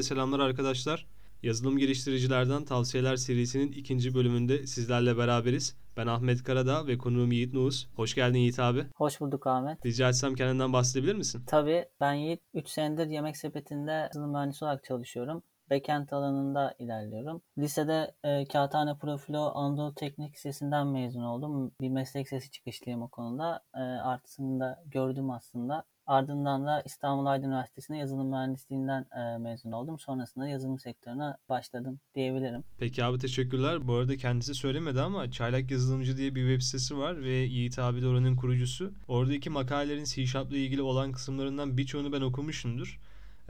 Herkese selamlar arkadaşlar. Yazılım geliştiricilerden tavsiyeler serisinin ikinci bölümünde sizlerle beraberiz. Ben Ahmet Karadağ ve konuğum Yiğit Nuğuz. Hoş geldin Yiğit abi. Hoş bulduk Ahmet. Rica etsem kendinden bahsedebilir misin? Tabii ben Yiğit 3 senedir yemek sepetinde yazılım mühendisi olarak çalışıyorum. Backend alanında ilerliyorum. Lisede e, Kağıthane Profilo Anadolu Teknik Lisesi'nden mezun oldum. Bir meslek sesi çıkışlıyım o konuda. E, artısını da gördüm aslında. Ardından da İstanbul Aydın Üniversitesi'nde yazılım mühendisliğinden e, mezun oldum. Sonrasında yazılım sektörüne başladım diyebilirim. Peki abi teşekkürler. Bu arada kendisi söylemedi ama Çaylak Yazılımcı diye bir web sitesi var ve Yiğit abi de oranın kurucusu. Oradaki makalelerin C ile ilgili olan kısımlarından birçoğunu ben okumuşumdur.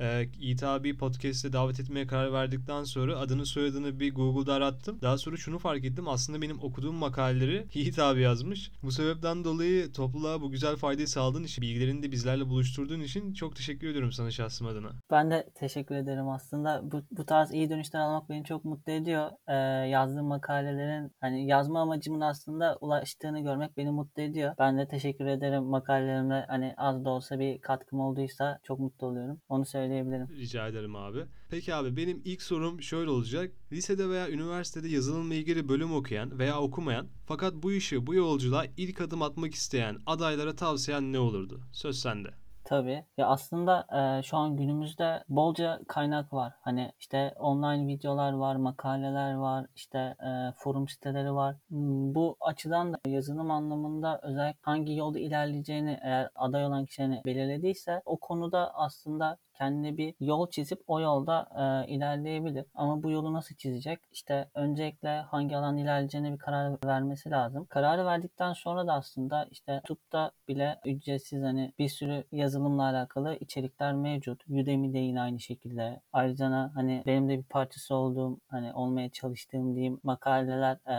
Ee, Yiğit abi podcast'e davet etmeye karar verdikten sonra adını soyadını bir Google'da arattım. Daha sonra şunu fark ettim. Aslında benim okuduğum makaleleri Yiğit abi yazmış. Bu sebepten dolayı topluluğa bu güzel faydayı sağladığın için, bilgilerini de bizlerle buluşturduğun için çok teşekkür ediyorum sana şahsım adına. Ben de teşekkür ederim aslında. Bu, bu tarz iyi dönüşler almak beni çok mutlu ediyor. Ee, yazdığım makalelerin hani yazma amacımın aslında ulaştığını görmek beni mutlu ediyor. Ben de teşekkür ederim makalelerimle hani az da olsa bir katkım olduysa çok mutlu oluyorum. Onu söyleyebilirim. Rica ederim abi. Peki abi benim ilk sorum şöyle olacak. Lisede veya üniversitede yazılımla ilgili bölüm okuyan veya okumayan fakat bu işi bu yolculuğa ilk adım atmak isteyen adaylara tavsiyen ne olurdu? Söz sende. Tabii. Ya aslında e, şu an günümüzde bolca kaynak var. Hani işte online videolar var, makaleler var, işte e, forum siteleri var. Hmm, Bu açıdan da yazılım anlamında özellikle hangi yolda ilerleyeceğini eğer aday olan kişinin belirlediyse o konuda aslında kendine bir yol çizip o yolda e, ilerleyebilir. Ama bu yolu nasıl çizecek? İşte öncelikle hangi alan ilerleyeceğine bir karar vermesi lazım. Kararı verdikten sonra da aslında işte YouTube'da bile ücretsiz hani bir sürü yazılımla alakalı içerikler mevcut. Udemy'de yine aynı şekilde. Ayrıca hani benim de bir parçası olduğum hani olmaya çalıştığım diyeyim makaleler e,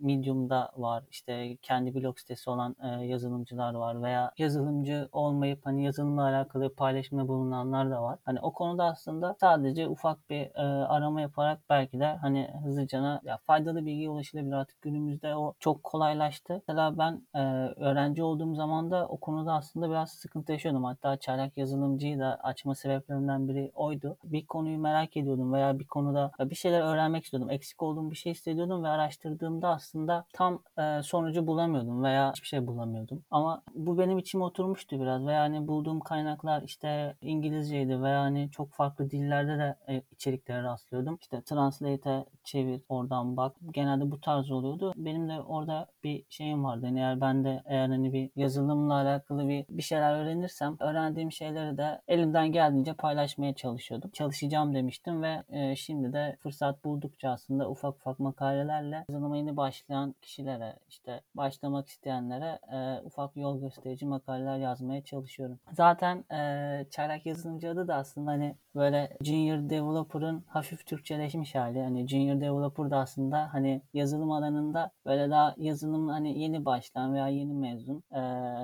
Medium'da var. İşte kendi blog sitesi olan e, yazılımcılar var veya yazılımcı olmayıp hani yazılımla alakalı paylaşımda bulunanlar da var. Hani o konuda aslında sadece ufak bir e, arama yaparak belki de hani hızlıca ya faydalı bilgiye ulaşılabilir. Artık günümüzde o çok kolaylaştı. Mesela ben e, öğrenci olduğum zaman da o konuda aslında biraz sıkıntı yaşıyordum. Hatta çaylak yazılımcıyı da açma sebeplerimden biri oydu. Bir konuyu merak ediyordum veya bir konuda bir şeyler öğrenmek istiyordum. Eksik olduğum bir şey hissediyordum ve araştırdığımda aslında aslında tam e, sonucu bulamıyordum veya hiçbir şey bulamıyordum. Ama bu benim içime oturmuştu biraz ve yani bulduğum kaynaklar işte İngilizceydi veya hani çok farklı dillerde de e, içeriklere rastlıyordum. İşte translate'e çevir, oradan bak. Genelde bu tarz oluyordu. Benim de orada bir şeyim vardı. Yani eğer ben de eğer hani bir yazılımla alakalı bir, bir şeyler öğrenirsem öğrendiğim şeyleri de elimden geldiğince paylaşmaya çalışıyordum. Çalışacağım demiştim ve e, şimdi de fırsat buldukça aslında ufak ufak makalelerle yazılıma yeni başlayan kişilere işte başlamak isteyenlere e, ufak yol gösterici makaleler yazmaya çalışıyorum. Zaten e, çaylak yazılımcı adı da aslında hani böyle junior developer'ın hafif Türkçeleşmiş hali. Hani junior developer da aslında hani yazılım alanında böyle daha yazılım hani yeni başlayan veya yeni mezun e,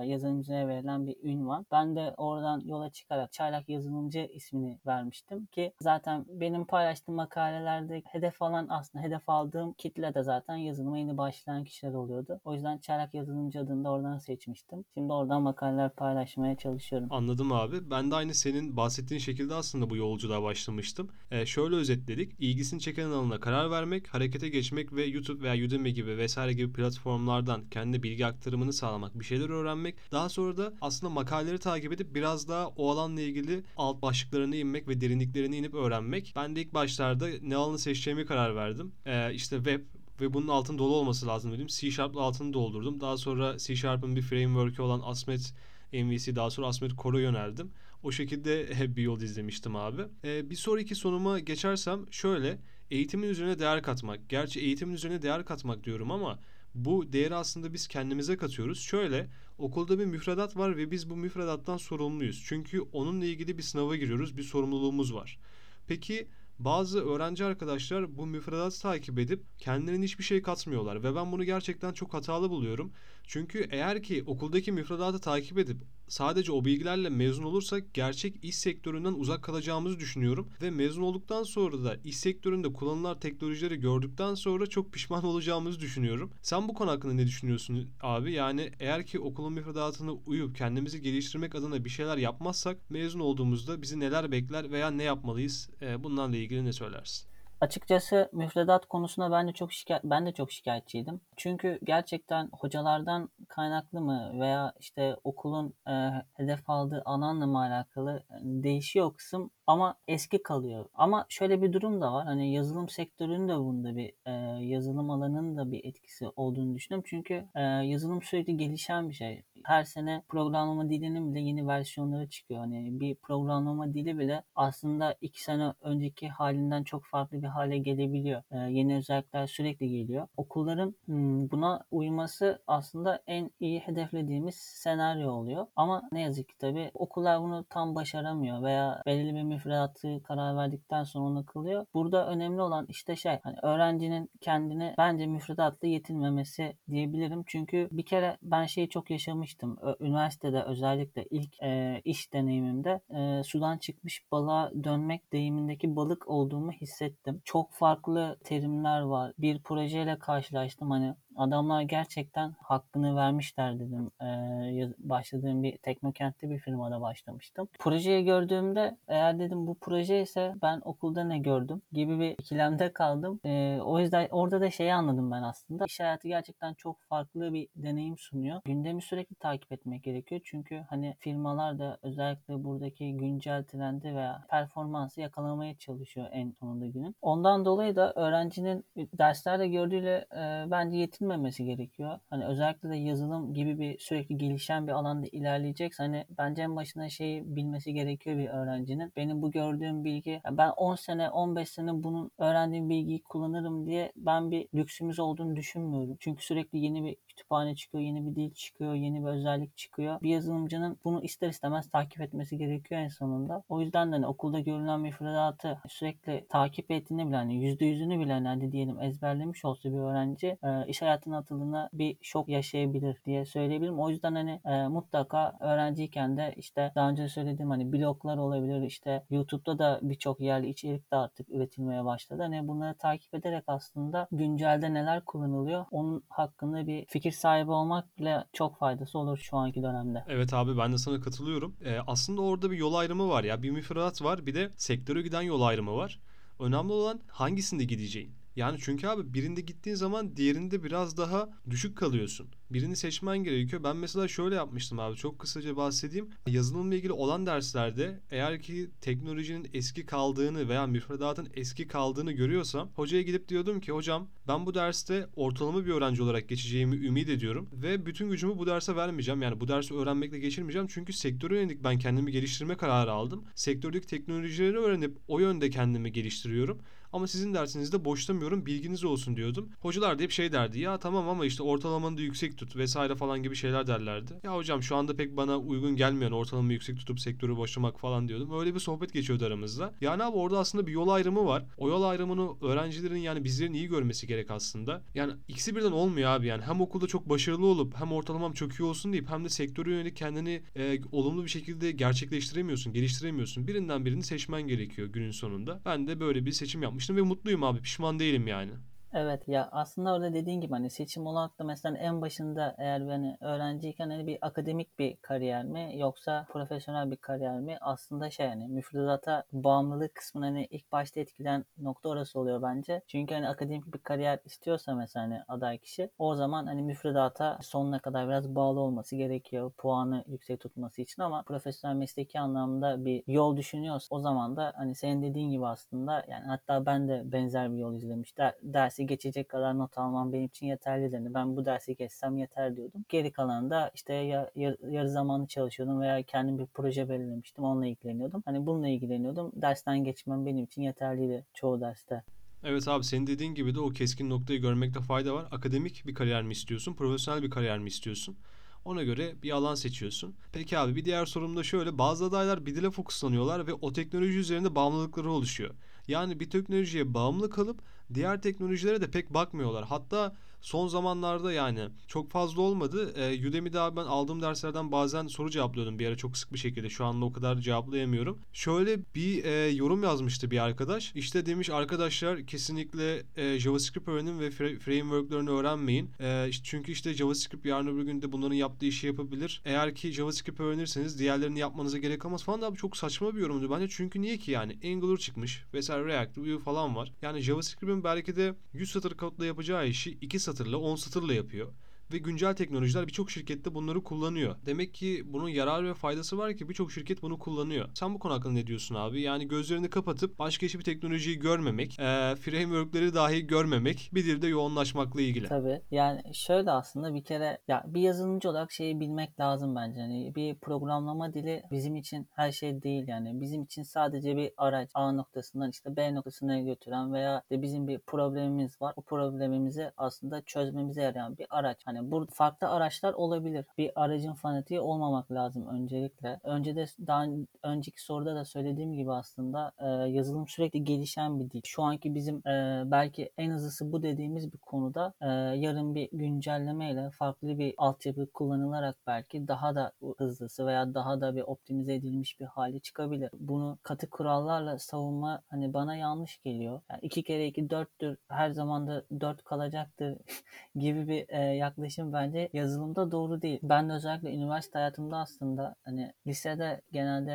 yazılımcıya verilen bir ünvan. Ben de oradan yola çıkarak çaylak yazılımcı ismini vermiştim ki zaten benim paylaştığım makalelerde hedef alan aslında hedef aldığım kitle de zaten yazılıma yeni başlayan kişiler oluyordu. O yüzden çaylak yazılımcı adını da oradan seçmiştim. Şimdi oradan makaleler paylaşmaya çalışıyorum. Anladım abi. Ben de aynı senin bahsettiğin şekilde aslında bu yolculuğa başlamıştım. Ee, şöyle özetledik. İlgisini çeken alana karar vermek, harekete geçmek ve YouTube veya Udemy gibi vesaire gibi platformlardan kendi bilgi aktarımını sağlamak, bir şeyler öğrenmek. Daha sonra da aslında makaleleri takip edip biraz daha o alanla ilgili alt başlıklarına inmek ve derinliklerine inip öğrenmek. Ben de ilk başlarda ne alanı seçeceğimi karar verdim. Ee, işte web ve bunun altın dolu olması lazım dedim. C Sharp'la altını doldurdum. Daha sonra C Sharp'ın bir framework'ü olan Asmet MVC daha sonra Asmet Core'a yöneldim. O şekilde bir yol izlemiştim abi. Ee, bir sonraki sonuma geçersem şöyle eğitimin üzerine değer katmak. Gerçi eğitimin üzerine değer katmak diyorum ama bu değeri aslında biz kendimize katıyoruz. Şöyle okulda bir müfredat var ve biz bu müfredattan sorumluyuz. Çünkü onunla ilgili bir sınava giriyoruz, bir sorumluluğumuz var. Peki bazı öğrenci arkadaşlar bu müfredatı takip edip kendilerine hiçbir şey katmıyorlar ve ben bunu gerçekten çok hatalı buluyorum. Çünkü eğer ki okuldaki müfredatı takip edip sadece o bilgilerle mezun olursak gerçek iş sektöründen uzak kalacağımızı düşünüyorum ve mezun olduktan sonra da iş sektöründe kullanılan teknolojileri gördükten sonra çok pişman olacağımızı düşünüyorum. Sen bu konu hakkında ne düşünüyorsun abi? Yani eğer ki okulun müfredatına uyup kendimizi geliştirmek adına bir şeyler yapmazsak mezun olduğumuzda bizi neler bekler veya ne yapmalıyız? E, bunlarla ilgili ne söylersin? Açıkçası müfredat konusunda ben de çok şikayet ben de çok şikayetçiydim. Çünkü gerçekten hocalardan kaynaklı mı veya işte okulun e, hedef aldığı alanla mı alakalı e, değişiyor kısım ama eski kalıyor. Ama şöyle bir durum da var. Hani yazılım sektörünün de bunda bir e, yazılım alanının da bir etkisi olduğunu düşünüyorum. Çünkü e, yazılım sürekli gelişen bir şey. Her sene programlama dilinin bile yeni versiyonları çıkıyor. Hani bir programlama dili bile aslında iki sene önceki halinden çok farklı bir hale gelebiliyor. E, yeni özellikler sürekli geliyor. Okulların hmm, buna uyması aslında en iyi hedeflediğimiz senaryo oluyor. Ama ne yazık ki tabii okullar bunu tam başaramıyor veya belirli bir müfredatı karar verdikten sonra onu kılıyor. Burada önemli olan işte şey hani öğrencinin kendine bence müfredatla yetinmemesi diyebilirim. Çünkü bir kere ben şeyi çok yaşamıştım. Üniversitede özellikle ilk e, iş deneyimimde e, sudan çıkmış balığa dönmek deyimindeki balık olduğumu hissettim. Çok farklı terimler var. Bir projeyle karşılaştım hani adamlar gerçekten hakkını vermişler dedim. Ee, başladığım bir teknokentli bir firmada başlamıştım. Projeyi gördüğümde eğer dedim bu proje ise ben okulda ne gördüm gibi bir ikilemde kaldım. Ee, o yüzden orada da şeyi anladım ben aslında. İş hayatı gerçekten çok farklı bir deneyim sunuyor. Gündemi sürekli takip etmek gerekiyor. Çünkü hani firmalar da özellikle buradaki güncel trendi veya performansı yakalamaya çalışıyor en sonunda günün. Ondan dolayı da öğrencinin derslerde gördüğüyle e, bence yetin düşünmemesi gerekiyor. Hani özellikle de yazılım gibi bir sürekli gelişen bir alanda ilerleyecekse hani bence en başında şeyi bilmesi gerekiyor bir öğrencinin. Benim bu gördüğüm bilgi ben 10 sene 15 sene bunun öğrendiğim bilgiyi kullanırım diye ben bir lüksümüz olduğunu düşünmüyorum. Çünkü sürekli yeni bir kütüphane çıkıyor, yeni bir dil çıkıyor, yeni bir özellik çıkıyor. Bir yazılımcının bunu ister istemez takip etmesi gerekiyor en sonunda. O yüzden de hani okulda görülen müfredatı sürekli takip ettiğini bile hani %100'ünü bile hani diyelim ezberlemiş olsa bir öğrenci e, iş hayatına atıldığında bir şok yaşayabilir diye söyleyebilirim. O yüzden hani e, mutlaka öğrenciyken de işte daha önce söylediğim hani bloglar olabilir işte YouTube'da da birçok yerli içerik de artık üretilmeye başladı. Hani bunları takip ederek aslında güncelde neler kullanılıyor onun hakkında bir fikir fikir sahibi olmak bile çok faydası olur şu anki dönemde. Evet abi ben de sana katılıyorum. Ee, aslında orada bir yol ayrımı var ya. Bir müfredat var bir de sektöre giden yol ayrımı var. Önemli olan hangisinde gideceğin. Yani çünkü abi birinde gittiğin zaman diğerinde biraz daha düşük kalıyorsun. Birini seçmen gerekiyor. Ben mesela şöyle yapmıştım abi çok kısaca bahsedeyim. Yazılımla ilgili olan derslerde eğer ki teknolojinin eski kaldığını veya müfredatın eski kaldığını görüyorsam hocaya gidip diyordum ki hocam ben bu derste ortalama bir öğrenci olarak geçeceğimi ümit ediyorum ve bütün gücümü bu derse vermeyeceğim. Yani bu dersi öğrenmekle geçirmeyeceğim çünkü sektöre yönelik ben kendimi geliştirme kararı aldım. Sektördeki teknolojileri öğrenip o yönde kendimi geliştiriyorum. Ama sizin dersinizde boşlamıyorum bilginiz olsun diyordum. Hocalar da hep şey derdi ya tamam ama işte ortalamanı da yüksek tut vesaire falan gibi şeyler derlerdi. Ya hocam şu anda pek bana uygun gelmeyen ortalamayı yüksek tutup sektörü boşlamak falan diyordum. Öyle bir sohbet geçiyordu aramızda. Yani abi orada aslında bir yol ayrımı var. O yol ayrımını öğrencilerin yani bizlerin iyi görmesi gerek aslında. Yani ikisi birden olmuyor abi yani. Hem okulda çok başarılı olup hem ortalamam çok iyi olsun deyip hem de sektöre yönelik kendini e, olumlu bir şekilde gerçekleştiremiyorsun, geliştiremiyorsun. Birinden birini seçmen gerekiyor günün sonunda. Ben de böyle bir seçim yapmıştım ve mutluyum abi. Pişman değilim yani. Evet ya aslında orada dediğin gibi hani seçim olarak da mesela en başında eğer hani öğrenciyken hani bir akademik bir kariyer mi yoksa profesyonel bir kariyer mi aslında şey hani müfredata bağımlılık kısmını hani ilk başta etkilen nokta orası oluyor bence. Çünkü hani akademik bir kariyer istiyorsa mesela hani aday kişi o zaman hani müfredata sonuna kadar biraz bağlı olması gerekiyor puanı yüksek tutması için ama profesyonel mesleki anlamda bir yol düşünüyorsa o zaman da hani senin dediğin gibi aslında yani hatta ben de benzer bir yol izlemiş der, dersi geçecek kadar not almam benim için yeterli dedi. Ben bu dersi geçsem yeter diyordum. Geri kalanında işte ya, yar, yarı zamanlı çalışıyordum veya kendim bir proje belirlemiştim. Onunla ilgileniyordum. Hani bununla ilgileniyordum. Dersten geçmem benim için yeterliydi çoğu derste. Evet abi senin dediğin gibi de o keskin noktayı görmekte fayda var. Akademik bir kariyer mi istiyorsun? Profesyonel bir kariyer mi istiyorsun? Ona göre bir alan seçiyorsun. Peki abi bir diğer sorum da şöyle. Bazı adaylar bir dile fokuslanıyorlar ve o teknoloji üzerinde bağımlılıkları oluşuyor. Yani bir teknolojiye bağımlı kalıp diğer teknolojilere de pek bakmıyorlar. Hatta son zamanlarda yani çok fazla olmadı. E, Udemy'de abi ben aldığım derslerden bazen soru cevaplıyordum bir ara çok sık bir şekilde. Şu anda o kadar cevaplayamıyorum. Şöyle bir e, yorum yazmıştı bir arkadaş. İşte demiş arkadaşlar kesinlikle e, JavaScript öğrenin ve fra- framework'larını öğrenmeyin. E, çünkü işte JavaScript yarın öbür gün de bunların yaptığı işi yapabilir. Eğer ki JavaScript öğrenirseniz diğerlerini yapmanıza gerek kalmaz falan da abi çok saçma bir yorumdu bence. Çünkü niye ki yani Angular çıkmış vesaire React, Vue falan var. Yani JavaScript'in belki de 100 satır kodla yapacağı işi 2 satırla 10 satırla yapıyor. Ve güncel teknolojiler birçok şirkette bunları kullanıyor. Demek ki bunun yarar ve faydası var ki birçok şirket bunu kullanıyor. Sen bu konu hakkında ne diyorsun abi? Yani gözlerini kapatıp başka hiçbir teknolojiyi görmemek, e, frameworkleri dahi görmemek bir dilde yoğunlaşmakla ilgili. Tabii. Yani şöyle aslında bir kere ya bir yazılımcı olarak şeyi bilmek lazım bence. Hani bir programlama dili bizim için her şey değil yani. Bizim için sadece bir araç A noktasından işte B noktasına götüren veya de bizim bir problemimiz var. O problemimizi aslında çözmemize yarayan bir araç. Hani burada farklı araçlar olabilir. Bir aracın fanatiği olmamak lazım öncelikle. Önce de daha önceki soruda da söylediğim gibi aslında e, yazılım sürekli gelişen bir dil. Şu anki bizim e, belki en hızlısı bu dediğimiz bir konuda e, yarın bir güncellemeyle farklı bir altyapı kullanılarak belki daha da hızlısı veya daha da bir optimize edilmiş bir hali çıkabilir. Bunu katı kurallarla savunma hani bana yanlış geliyor. Yani iki kere iki dörttür her zaman da dört kalacaktır gibi bir e, yaklaşım bence yazılımda doğru değil. Ben de özellikle üniversite hayatımda aslında hani lisede genelde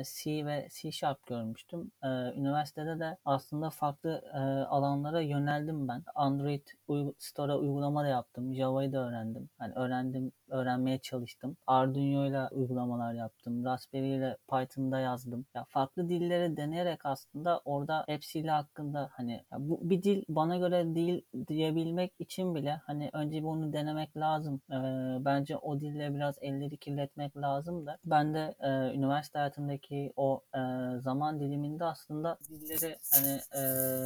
e, C ve C Sharp görmüştüm. E, üniversitede de aslında farklı e, alanlara yöneldim ben. Android uy- Store'a uygulama da yaptım. Java'yı da öğrendim. Hani öğrendim, öğrenmeye çalıştım. Arduino ile uygulamalar yaptım. Raspberry ile Python'da yazdım. Ya farklı dilleri deneyerek aslında orada hepsiyle hakkında hani bu bir dil bana göre değil diyebilmek için bile hani önce bunu denemek lazım. Ee, bence o dille biraz elleri kirletmek lazım da. Ben de e, üniversite hayatımdaki o e, zaman diliminde aslında dilleri hani e,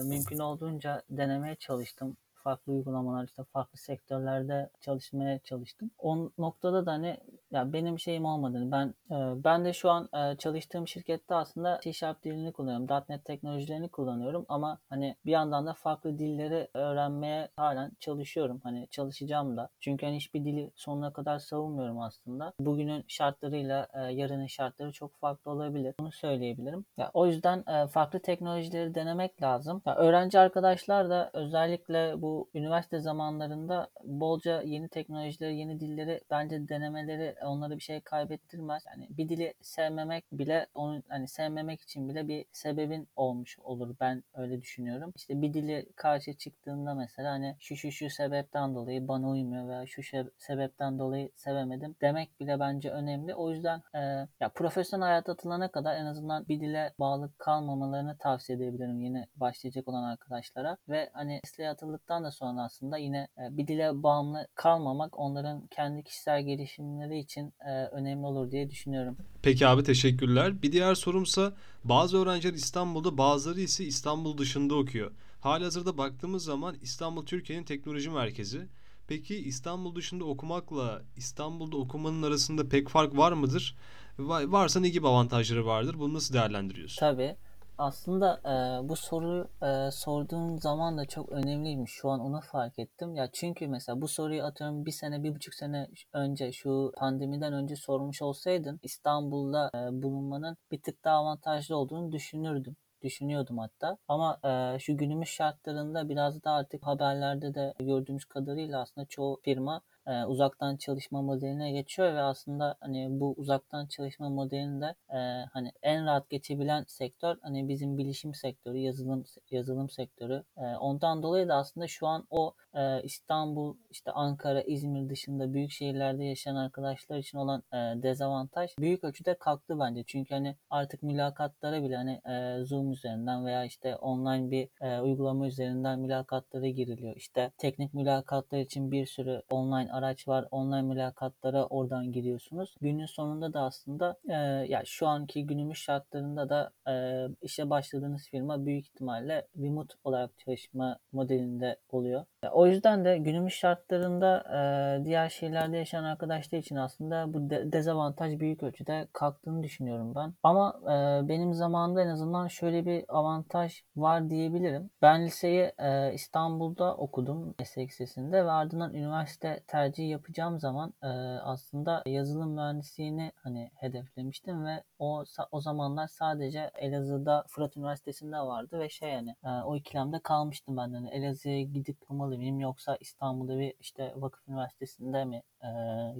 mümkün olduğunca denemeye çalıştım farklı uygulamalar işte farklı sektörlerde çalışmaya çalıştım. O noktada da hani ya benim şeyim olmadığını ben e, ben de şu an e, çalıştığım şirkette aslında C Sharp dilini kullanıyorum. .NET teknolojilerini kullanıyorum ama hani bir yandan da farklı dilleri öğrenmeye halen çalışıyorum. Hani çalışacağım da. Çünkü hani hiçbir dili sonuna kadar savunmuyorum aslında. Bugünün şartlarıyla e, yarının şartları çok farklı olabilir. Bunu söyleyebilirim. Ya, o yüzden e, farklı teknolojileri denemek lazım. Ya, öğrenci arkadaşlar da özellikle bu üniversite zamanlarında bolca yeni teknolojileri, yeni dilleri bence denemeleri onlara bir şey kaybettirmez. Yani bir dili sevmemek bile onu hani sevmemek için bile bir sebebin olmuş olur. Ben öyle düşünüyorum. İşte bir dili karşı çıktığında mesela hani şu şu şu sebepten dolayı bana uymuyor veya şu sebepten dolayı sevemedim demek bile bence önemli. O yüzden e, ya profesyonel hayata atılana kadar en azından bir dile bağlı kalmamalarını tavsiye edebilirim yeni başlayacak olan arkadaşlara ve hani mesleğe atıldıktan da sonra aslında yine e, bir dile bağımlı kalmamak onların kendi kişisel gelişimleri için e, önemli olur diye düşünüyorum. Peki abi teşekkürler. Bir diğer sorumsa bazı öğrenciler İstanbul'da bazıları ise İstanbul dışında okuyor. Halihazırda baktığımız zaman İstanbul Türkiye'nin teknoloji merkezi. Peki İstanbul dışında okumakla İstanbul'da okumanın arasında pek fark var mıdır? Va- Varsa ne gibi avantajları vardır? Bunu nasıl değerlendiriyorsun? Tabii. Aslında e, bu soruyu e, sorduğun zaman da çok önemliymiş. Şu an onu fark ettim. Ya çünkü mesela bu soruyu atıyorum bir sene, bir buçuk sene önce şu pandemiden önce sormuş olsaydın İstanbul'da e, bulunmanın bir tık daha avantajlı olduğunu düşünürdüm. Düşünüyordum hatta. Ama e, şu günümüz şartlarında biraz da artık haberlerde de gördüğümüz kadarıyla aslında çoğu firma e, uzaktan çalışma modeline geçiyor ve aslında hani bu uzaktan çalışma modelinde e, hani en rahat geçebilen sektör hani bizim bilişim sektörü, yazılım yazılım sektörü. E, ondan dolayı da aslında şu an o e, İstanbul, işte Ankara, İzmir dışında büyük şehirlerde yaşayan arkadaşlar için olan e, dezavantaj büyük ölçüde kalktı bence. Çünkü hani artık mülakatlara bile hani e, Zoom üzerinden veya işte online bir e, uygulama üzerinden mülakatlara giriliyor. İşte teknik mülakatlar için bir sürü online araç var. Online mülakatlara oradan giriyorsunuz. Günün sonunda da aslında e, ya şu anki günümüz şartlarında da e, işe başladığınız firma büyük ihtimalle remote olarak çalışma modelinde oluyor. Ya, O yüzden de günümüz şartlarında e, diğer şehirlerde yaşayan arkadaşlar için aslında bu de- dezavantaj büyük ölçüde kalktığını düşünüyorum ben. Ama e, benim zamanımda en azından şöyle bir avantaj var diyebilirim. Ben liseyi e, İstanbul'da okudum meslek lisesinde ve ardından üniversite tercihi yapacağım zaman e, aslında yazılım mühendisliğini hani hedeflemiştim ve o o zamanlar sadece Elazığ'da Fırat Üniversitesi'nde vardı ve şey yani e, o ikilemde kalmıştım ben de. Hani Elazığ'a gidip okumalı mıyım yoksa İstanbul'da bir işte vakıf üniversitesinde mi e,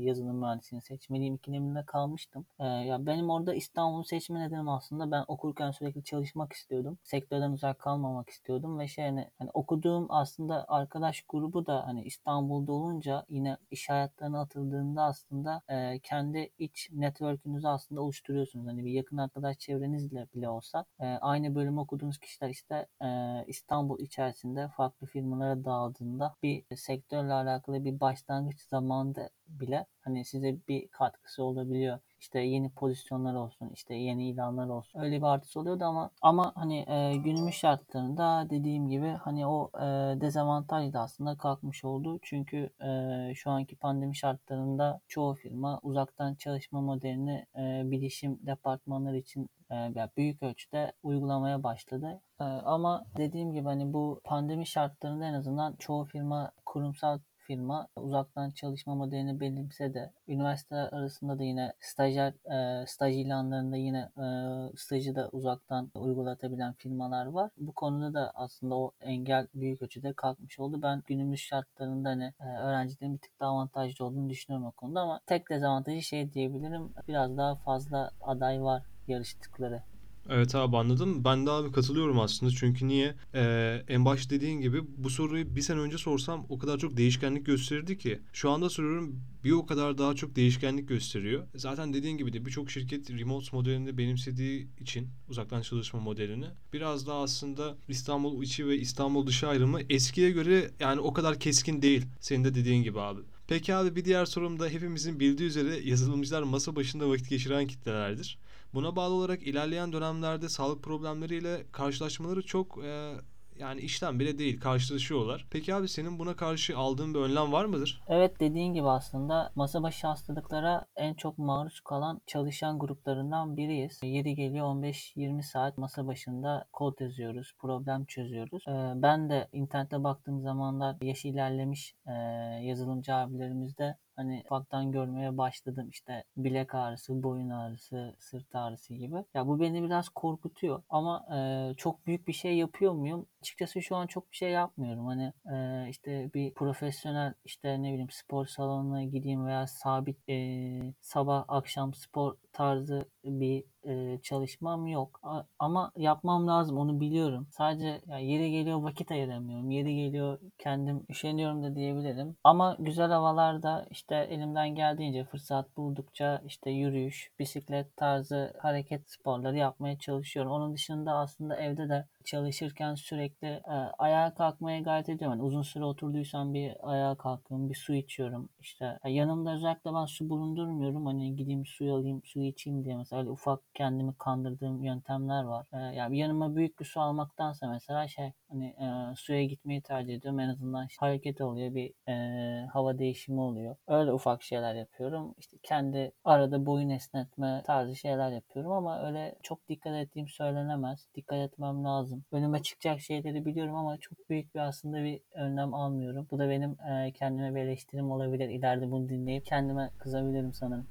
yazılım mühendisliğini seçmeliyim ikileminde kalmıştım. E, ya benim orada İstanbul'u seçme nedenim aslında ben okurken sürekli çalışmak istiyordum. Sektörden uzak kalmamak istiyordum ve şey hani, hani okuduğum aslında arkadaş grubu da hani İstanbul'da olunca yine iş hayatlarına atıldığında aslında e, kendi iç network'ünüzü aslında oluşturuyorsunuz. Hani bir yakın arkadaş çevrenizle bile olsa e, aynı bölüm okuduğunuz kişiler işte e, İstanbul içerisinde farklı firmalara dağıldığında bir sektörle alakalı bir başlangıç zamanında bile hani size bir katkısı olabiliyor. İşte yeni pozisyonlar olsun, işte yeni ilanlar olsun. Öyle bir artısı oluyordu ama ama hani e, günümüz şartlarında dediğim gibi hani o e, dezavantaj da aslında kalkmış oldu. Çünkü e, şu anki pandemi şartlarında çoğu firma uzaktan çalışma modelini e, bilişim departmanları için e, büyük ölçüde uygulamaya başladı. E, ama dediğim gibi hani bu pandemi şartlarında en azından çoğu firma kurumsal firma uzaktan çalışma modelini benimse de üniversiteler arasında da yine stajyer e, staj ilanlarında yine e, stajı da uzaktan uygulatabilen firmalar var. Bu konuda da aslında o engel büyük ölçüde kalkmış oldu. Ben günümüz şartlarında hani e, öğrencilerin bir tık daha avantajlı olduğunu düşünüyorum o konuda ama tek dezavantajı şey diyebilirim biraz daha fazla aday var yarıştıkları. Evet abi anladım. Ben de abi katılıyorum aslında. Çünkü niye? Ee, en baş dediğin gibi bu soruyu bir sene önce sorsam o kadar çok değişkenlik gösterirdi ki. Şu anda soruyorum bir o kadar daha çok değişkenlik gösteriyor. Zaten dediğin gibi de birçok şirket remote modelini benimsediği için uzaktan çalışma modelini biraz daha aslında İstanbul içi ve İstanbul dışı ayrımı eskiye göre yani o kadar keskin değil. Senin de dediğin gibi abi. Peki abi bir diğer sorum da hepimizin bildiği üzere yazılımcılar masa başında vakit geçiren kitlelerdir. Buna bağlı olarak ilerleyen dönemlerde sağlık problemleriyle karşılaşmaları çok e, yani işten bile değil karşılaşıyorlar. Peki abi senin buna karşı aldığın bir önlem var mıdır? Evet dediğin gibi aslında masa başı hastalıklara en çok maruz kalan çalışan gruplarından biriyiz. Yeri geliyor 15-20 saat masa başında kod yazıyoruz, problem çözüyoruz. Ee, Ben de internete baktığım zamanlar yaş ilerlemiş e, yazılımcı abilerimizde hani ufaktan görmeye başladım işte bilek ağrısı, boyun ağrısı, sırt ağrısı gibi. Ya bu beni biraz korkutuyor ama e, çok büyük bir şey yapıyor muyum? Açıkçası şu an çok bir şey yapmıyorum. Hani e, işte bir profesyonel işte ne bileyim spor salonuna gideyim veya sabit e, sabah akşam spor tarzı bir e, çalışmam yok. A- ama yapmam lazım onu biliyorum. Sadece ya yeri geliyor vakit ayıramıyorum. Yeri geliyor kendim üşeniyorum da diyebilirim. Ama güzel havalarda işte elimden geldiğince fırsat buldukça işte yürüyüş, bisiklet tarzı hareket sporları yapmaya çalışıyorum. Onun dışında aslında evde de çalışırken sürekli e, ayağa kalkmaya gayret ediyorum. Yani uzun süre oturduysam bir ayağa kalkıyorum, bir su içiyorum. İşte e, yanımda özellikle ben su bulundurmuyorum. Hani gideyim su alayım, su içeyim diye mesela ufak kendimi kandırdığım yöntemler var. E, yani yanıma büyük bir su almaktansa mesela şey hani e, suya gitmeyi tercih ediyorum. En azından hareket oluyor, bir e, hava değişimi oluyor. Öyle ufak şeyler yapıyorum. İşte kendi arada boyun esnetme tarzı şeyler yapıyorum ama öyle çok dikkat ettiğim söylenemez. Dikkat etmem lazım. Önüme çıkacak şeyleri biliyorum ama çok büyük bir aslında bir önlem almıyorum. Bu da benim e, kendime bir eleştirim olabilir. İleride bunu dinleyip kendime kızabilirim sanırım.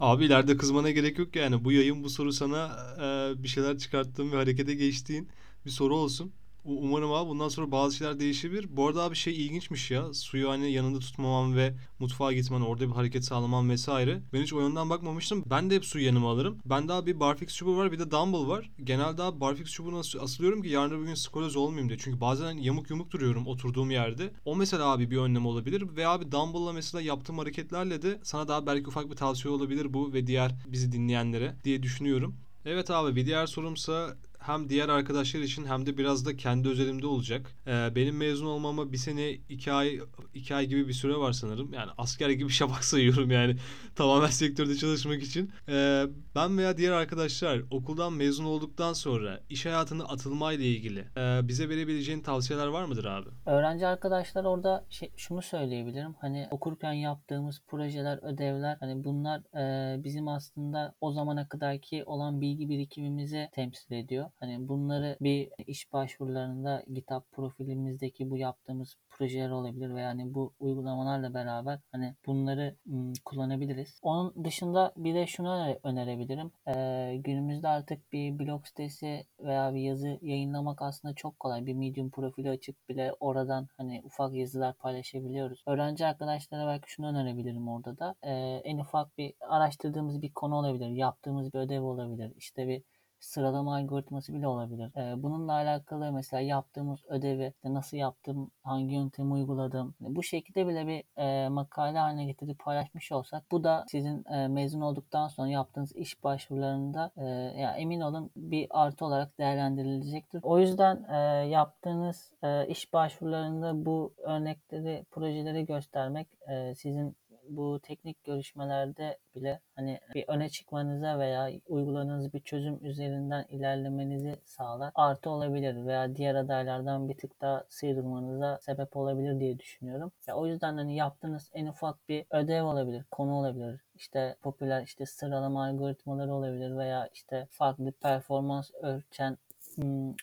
Abi ileride kızmana gerek yok yani. Bu yayın bu soru sana e, bir şeyler çıkarttığın ve harekete geçtiğin bir soru olsun. Umarım abi bundan sonra bazı şeyler değişebilir. Bu arada abi şey ilginçmiş ya. Suyu hani yanında tutmaman ve mutfağa gitmen, orada bir hareket sağlaman vesaire. Ben hiç o yönden bakmamıştım. Ben de hep suyu yanıma alırım. Bende abi bir barfix çubuğu var bir de dumbbell var. Genelde abi barfix çubuğuna as- asılıyorum ki yarın öbür gün skoloz olmayayım diye. Çünkü bazen yamuk yumuk duruyorum oturduğum yerde. O mesela abi bir önlem olabilir. Ve abi dumbbell'la mesela yaptığım hareketlerle de sana daha belki ufak bir tavsiye olabilir bu ve diğer bizi dinleyenlere diye düşünüyorum. Evet abi bir diğer sorumsa hem diğer arkadaşlar için hem de biraz da kendi özelimde olacak. Ee, benim mezun olmama bir sene iki ay iki ay gibi bir süre var sanırım. Yani asker gibi şafak sayıyorum yani tamamen sektörde çalışmak için. Ee, ben veya diğer arkadaşlar okuldan mezun olduktan sonra iş hayatına atılmayla ilgili e, bize verebileceğin tavsiyeler var mıdır abi? Öğrenci arkadaşlar orada şey, şunu söyleyebilirim. Hani okurken yaptığımız projeler, ödevler hani bunlar e, bizim aslında o zamana kadarki olan bilgi birikimimizi temsil ediyor. Hani bunları bir iş başvurularında GitHub profilimizdeki bu yaptığımız projeler olabilir veya hani bu uygulamalarla beraber hani bunları kullanabiliriz. Onun dışında bir de şunu öner- önerebilirim. E, günümüzde artık bir blog sitesi veya bir yazı yayınlamak aslında çok kolay. Bir Medium profili açıp bile oradan hani ufak yazılar paylaşabiliyoruz. Öğrenci arkadaşlara belki şunu önerebilirim orada da. Ee, en ufak bir araştırdığımız bir konu olabilir. Yaptığımız bir ödev olabilir. İşte bir sıralama algoritması bile olabilir. Ee, bununla alakalı mesela yaptığımız ödevi işte nasıl yaptım, hangi yöntemi uyguladım. Yani bu şekilde bile bir e, makale haline getirip paylaşmış olsak bu da sizin e, mezun olduktan sonra yaptığınız iş başvurularında e, ya emin olun bir artı olarak değerlendirilecektir. O yüzden e, yaptığınız e, iş başvurularında bu örnekleri, projeleri göstermek e, sizin bu teknik görüşmelerde bile hani bir öne çıkmanıza veya uyguladığınız bir çözüm üzerinden ilerlemenizi sağlar. Artı olabilir veya diğer adaylardan bir tık daha sıyrılmanıza sebep olabilir diye düşünüyorum. Ya o yüzden hani yaptığınız en ufak bir ödev olabilir, konu olabilir. İşte popüler işte sıralama algoritmaları olabilir veya işte farklı performans ölçen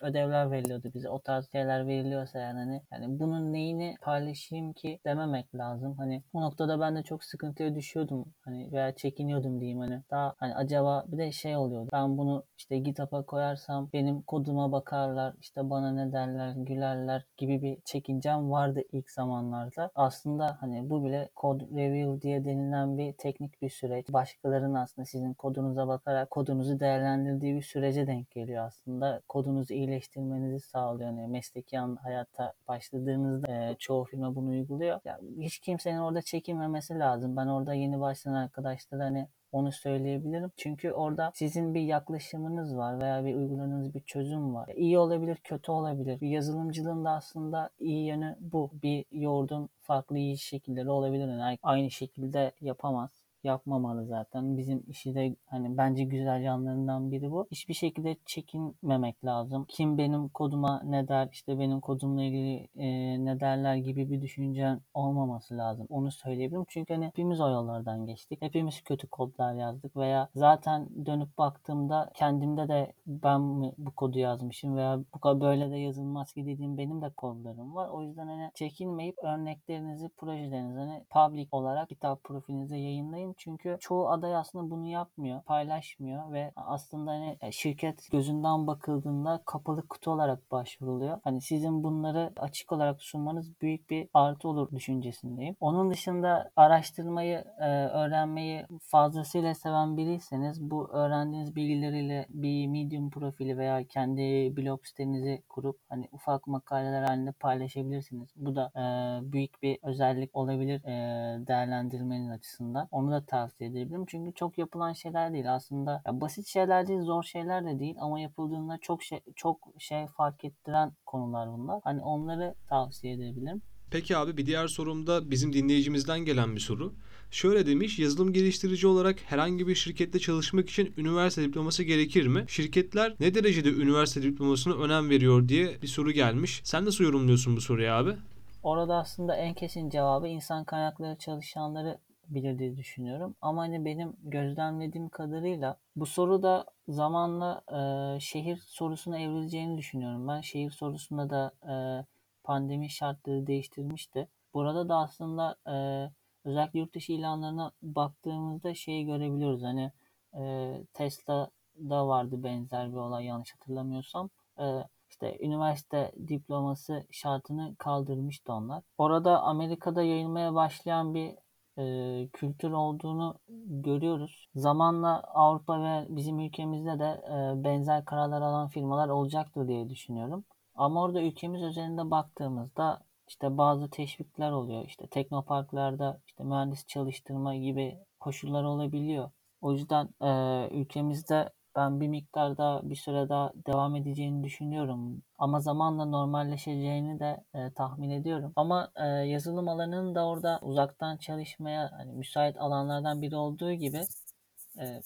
ödevler veriliyordu bize. O tarz şeyler veriliyorsa yani hani yani bunun neyini paylaşayım ki dememek lazım. Hani bu noktada ben de çok sıkıntıya düşüyordum. Hani veya çekiniyordum diyeyim hani. Daha hani acaba bir de şey oluyordu. Ben bunu işte GitHub'a koyarsam benim koduma bakarlar. işte bana ne derler, gülerler gibi bir çekincem vardı ilk zamanlarda. Aslında hani bu bile code review diye denilen bir teknik bir süreç. Başkalarının aslında sizin kodunuza bakarak kodunuzu değerlendirdiği bir sürece denk geliyor aslında. Kodunuzu iyileştirmenizi sağlıyor. Yani mesleki an- hayata başladığınızda e, çoğu firma bunu uyguluyor. Ya, hiç kimsenin orada çekinmemesi lazım. Ben orada yeni başlayan arkadaşlara hani onu söyleyebilirim. Çünkü orada sizin bir yaklaşımınız var veya bir uyguladığınız bir çözüm var. İyi olabilir, kötü olabilir. Bir yazılımcılığın da aslında iyi yönü bu. Bir yoğurdun farklı iyi şekilleri olabilir. Yani aynı şekilde yapamaz yapmamalı zaten. Bizim işi de hani bence güzel yanlarından biri bu. Hiçbir şekilde çekinmemek lazım. Kim benim koduma ne der, işte benim kodumla ilgili e, ne derler gibi bir düşüncen olmaması lazım. Onu söyleyebilirim. Çünkü hani hepimiz o yollardan geçtik. Hepimiz kötü kodlar yazdık veya zaten dönüp baktığımda kendimde de ben mi bu kodu yazmışım veya bu böyle de yazılmaz ki dediğim benim de kodlarım var. O yüzden hani çekinmeyip örneklerinizi, projelerinizi hani public olarak kitap profilinize yayınlayın. Çünkü çoğu aday aslında bunu yapmıyor, paylaşmıyor ve aslında hani şirket gözünden bakıldığında kapalı kutu olarak başvuruluyor. Hani sizin bunları açık olarak sunmanız büyük bir artı olur düşüncesindeyim. Onun dışında araştırmayı, e, öğrenmeyi fazlasıyla seven biriyseniz bu öğrendiğiniz bilgileriyle bir Medium profili veya kendi blog sitenizi kurup hani ufak makaleler halinde paylaşabilirsiniz. Bu da e, büyük bir özellik olabilir e, değerlendirmenin açısından. Onu da tavsiye edebilirim. Çünkü çok yapılan şeyler değil. Aslında ya basit şeyler değil, zor şeyler de değil ama yapıldığında çok şey çok şey fark ettiren konular bunlar. Hani onları tavsiye edebilirim. Peki abi bir diğer sorum da bizim dinleyicimizden gelen bir soru. Şöyle demiş, yazılım geliştirici olarak herhangi bir şirkette çalışmak için üniversite diploması gerekir mi? Şirketler ne derecede üniversite diplomasına önem veriyor diye bir soru gelmiş. Sen nasıl yorumluyorsun bu soruyu abi? Orada aslında en kesin cevabı insan kaynakları çalışanları bilir diye düşünüyorum. Ama hani benim gözlemlediğim kadarıyla bu soru da zamanla e, şehir sorusuna evrileceğini düşünüyorum. Ben şehir sorusunda da e, pandemi şartları değiştirmişti. Burada da aslında e, özellikle yurt dışı ilanlarına baktığımızda şeyi görebiliyoruz. Hani e, Tesla'da vardı benzer bir olay yanlış hatırlamıyorsam. E, işte üniversite diploması şartını kaldırmıştı onlar. Orada Amerika'da yayılmaya başlayan bir e, kültür olduğunu görüyoruz. Zamanla Avrupa ve bizim ülkemizde de e, benzer kararlar alan firmalar olacaktır diye düşünüyorum. Ama orada ülkemiz üzerinde baktığımızda işte bazı teşvikler oluyor. İşte teknoparklarda işte mühendis çalıştırma gibi koşullar olabiliyor. O yüzden e, ülkemizde ben bir miktar daha bir süre daha devam edeceğini düşünüyorum. Ama zamanla normalleşeceğini de e, tahmin ediyorum. Ama e, yazılım alanının da orada uzaktan çalışmaya hani müsait alanlardan biri olduğu gibi e,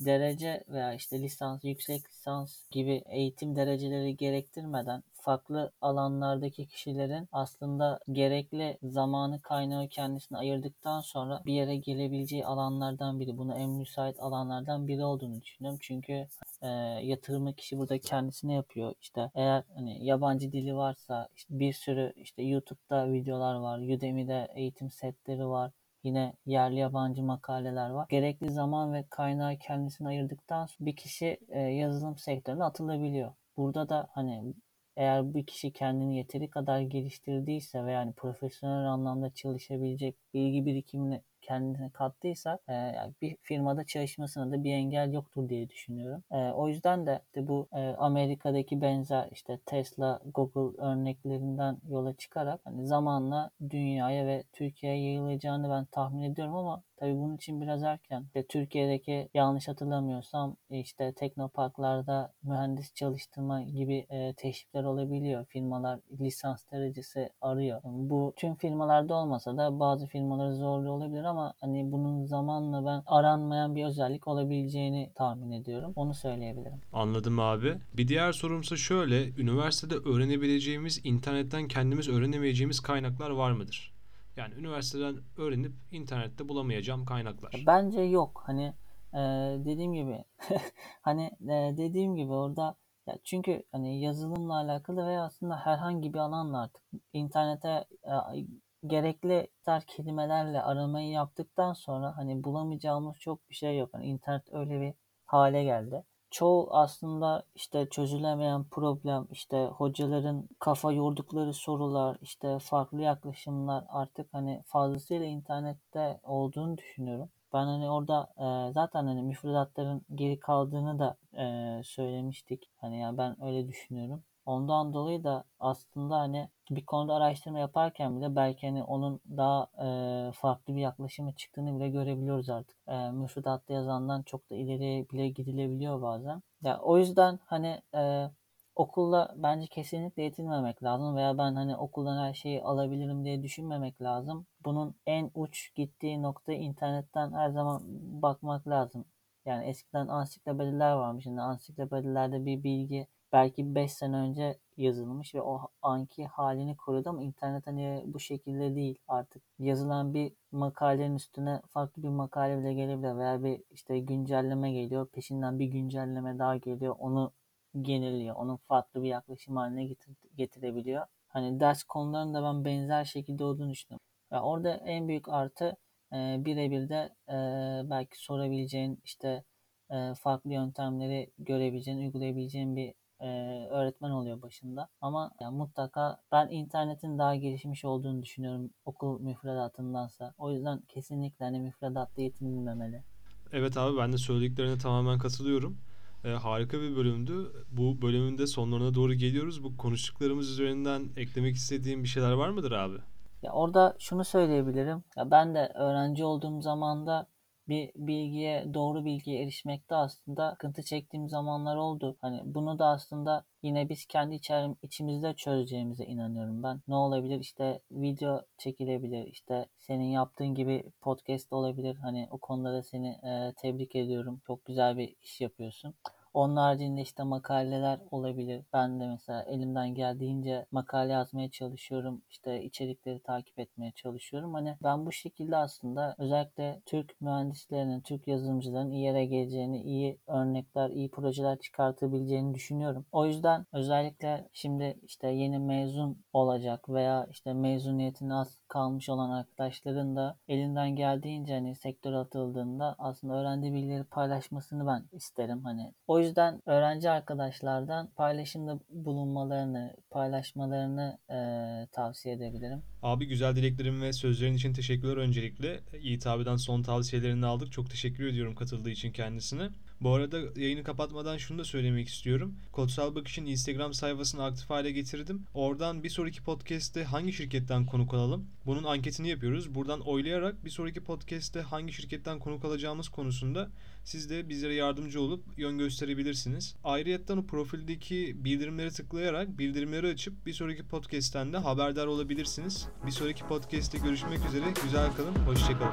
derece veya işte lisans, yüksek lisans gibi eğitim dereceleri gerektirmeden farklı alanlardaki kişilerin aslında gerekli zamanı kaynağı kendisine ayırdıktan sonra bir yere gelebileceği alanlardan biri. Buna en müsait alanlardan biri olduğunu düşünüyorum. Çünkü e, yatırımı kişi burada kendisine yapıyor. İşte eğer hani yabancı dili varsa işte bir sürü işte YouTube'da videolar var, Udemy'de eğitim setleri var. Yine yerli yabancı makaleler var. Gerekli zaman ve kaynağı kendisine ayırdıktan sonra bir kişi e, yazılım sektörüne atılabiliyor. Burada da hani eğer bir kişi kendini yeteri kadar geliştirdiyse ve yani profesyonel anlamda çalışabilecek bilgi birikimini kendine kattıysa e, yani bir firmada çalışmasına da bir engel yoktur diye düşünüyorum. E, o yüzden de işte bu e, Amerika'daki benzer işte Tesla, Google örneklerinden yola çıkarak hani zamanla dünyaya ve Türkiye'ye yayılacağını ben tahmin ediyorum ama Tabii bunun için biraz erken. İşte Türkiye'deki yanlış hatırlamıyorsam işte teknoparklarda mühendis çalıştırma gibi e, teşvikler olabiliyor. Firmalar lisans derecesi arıyor. Bu tüm firmalarda olmasa da bazı firmaları zorluyor olabilir ama hani bunun zamanla ben aranmayan bir özellik olabileceğini tahmin ediyorum. Onu söyleyebilirim. Anladım abi. Bir diğer sorumsa şöyle. Üniversitede öğrenebileceğimiz, internetten kendimiz öğrenemeyeceğimiz kaynaklar var mıdır? Yani üniversiteden öğrenip internette bulamayacağım kaynaklar. Bence yok. Hani e, dediğim gibi hani e, dediğim gibi orada ya çünkü hani yazılımla alakalı veya aslında herhangi bir alanla artık internete e, gerekli tar kelimelerle aramayı yaptıktan sonra hani bulamayacağımız çok bir şey yok. Hani internet öyle bir hale geldi çoğu aslında işte çözülemeyen problem, işte hocaların kafa yordukları sorular, işte farklı yaklaşımlar artık hani fazlasıyla internette olduğunu düşünüyorum. Ben hani orada e, zaten hani müfredatların geri kaldığını da e, söylemiştik. Hani yani ben öyle düşünüyorum. Ondan dolayı da aslında hani bir konuda araştırma yaparken bile belki hani onun daha e, farklı bir yaklaşıma çıktığını bile görebiliyoruz artık. E, müfredatta yazandan çok da ileriye bile gidilebiliyor bazen. Ya o yüzden hani e, okulla bence kesinlikle yetinmemek lazım veya ben hani okuldan her şeyi alabilirim diye düşünmemek lazım. Bunun en uç gittiği nokta internetten her zaman bakmak lazım. Yani eskiden ansiklopediler varmış. Şimdi ansiklopedilerde bir bilgi belki 5 sene önce yazılmış ve o anki halini korudu ama internet hani bu şekilde değil artık. Yazılan bir makalenin üstüne farklı bir makale bile gelebilir veya bir işte güncelleme geliyor. Peşinden bir güncelleme daha geliyor. Onu geneliyor. Onun farklı bir yaklaşım haline getir getirebiliyor. Hani ders konularında ben benzer şekilde olduğunu düşünüyorum. Ya orada en büyük artı e, birebir de e, belki sorabileceğin işte e, farklı yöntemleri görebileceğin, uygulayabileceğin bir e, öğretmen oluyor başında. Ama yani mutlaka ben internetin daha gelişmiş olduğunu düşünüyorum okul müfredatındansa. O yüzden kesinlikle hani müfredatta yetinilmemeli. Evet abi ben de söylediklerine tamamen katılıyorum. Ee, harika bir bölümdü. Bu bölümün de sonlarına doğru geliyoruz. Bu konuştuklarımız üzerinden eklemek istediğim bir şeyler var mıdır abi? Ya orada şunu söyleyebilirim. Ya ben de öğrenci olduğum zamanda bir bilgiye, doğru bilgiye erişmekte aslında sıkıntı çektiğim zamanlar oldu. Hani bunu da aslında yine biz kendi içerim, içimizde çözeceğimize inanıyorum ben. Ne olabilir? İşte video çekilebilir. İşte senin yaptığın gibi podcast olabilir. Hani o konuda da seni e, tebrik ediyorum. Çok güzel bir iş yapıyorsun. Onun haricinde işte makaleler olabilir. Ben de mesela elimden geldiğince makale yazmaya çalışıyorum. İşte içerikleri takip etmeye çalışıyorum. Hani ben bu şekilde aslında özellikle Türk mühendislerinin, Türk yazılımcıların iyi yere geleceğini, iyi örnekler, iyi projeler çıkartabileceğini düşünüyorum. O yüzden özellikle şimdi işte yeni mezun olacak veya işte mezuniyetine az kalmış olan arkadaşların da elinden geldiğince hani sektöre atıldığında aslında öğrendiği bilgileri paylaşmasını ben isterim. Hani o yüzden öğrenci arkadaşlardan paylaşımda bulunmalarını, paylaşmalarını e, tavsiye edebilirim. Abi güzel dileklerin ve sözlerin için teşekkürler öncelikle. Yiğit abiden son tavsiyelerini aldık. Çok teşekkür ediyorum katıldığı için kendisine. Bu arada yayını kapatmadan şunu da söylemek istiyorum. Kodsal Bakış'ın Instagram sayfasını aktif hale getirdim. Oradan bir sonraki podcast'te hangi şirketten konuk alalım? Bunun anketini yapıyoruz. Buradan oylayarak bir sonraki podcast'te hangi şirketten konuk alacağımız konusunda siz de bizlere yardımcı olup yön gösterebilirsiniz. Ayrıyeten o profildeki bildirimleri tıklayarak bildirimleri açıp bir sonraki podcast'ten de haberdar olabilirsiniz. Bir sonraki podcast'te görüşmek üzere. Güzel kalın. Hoşçakalın.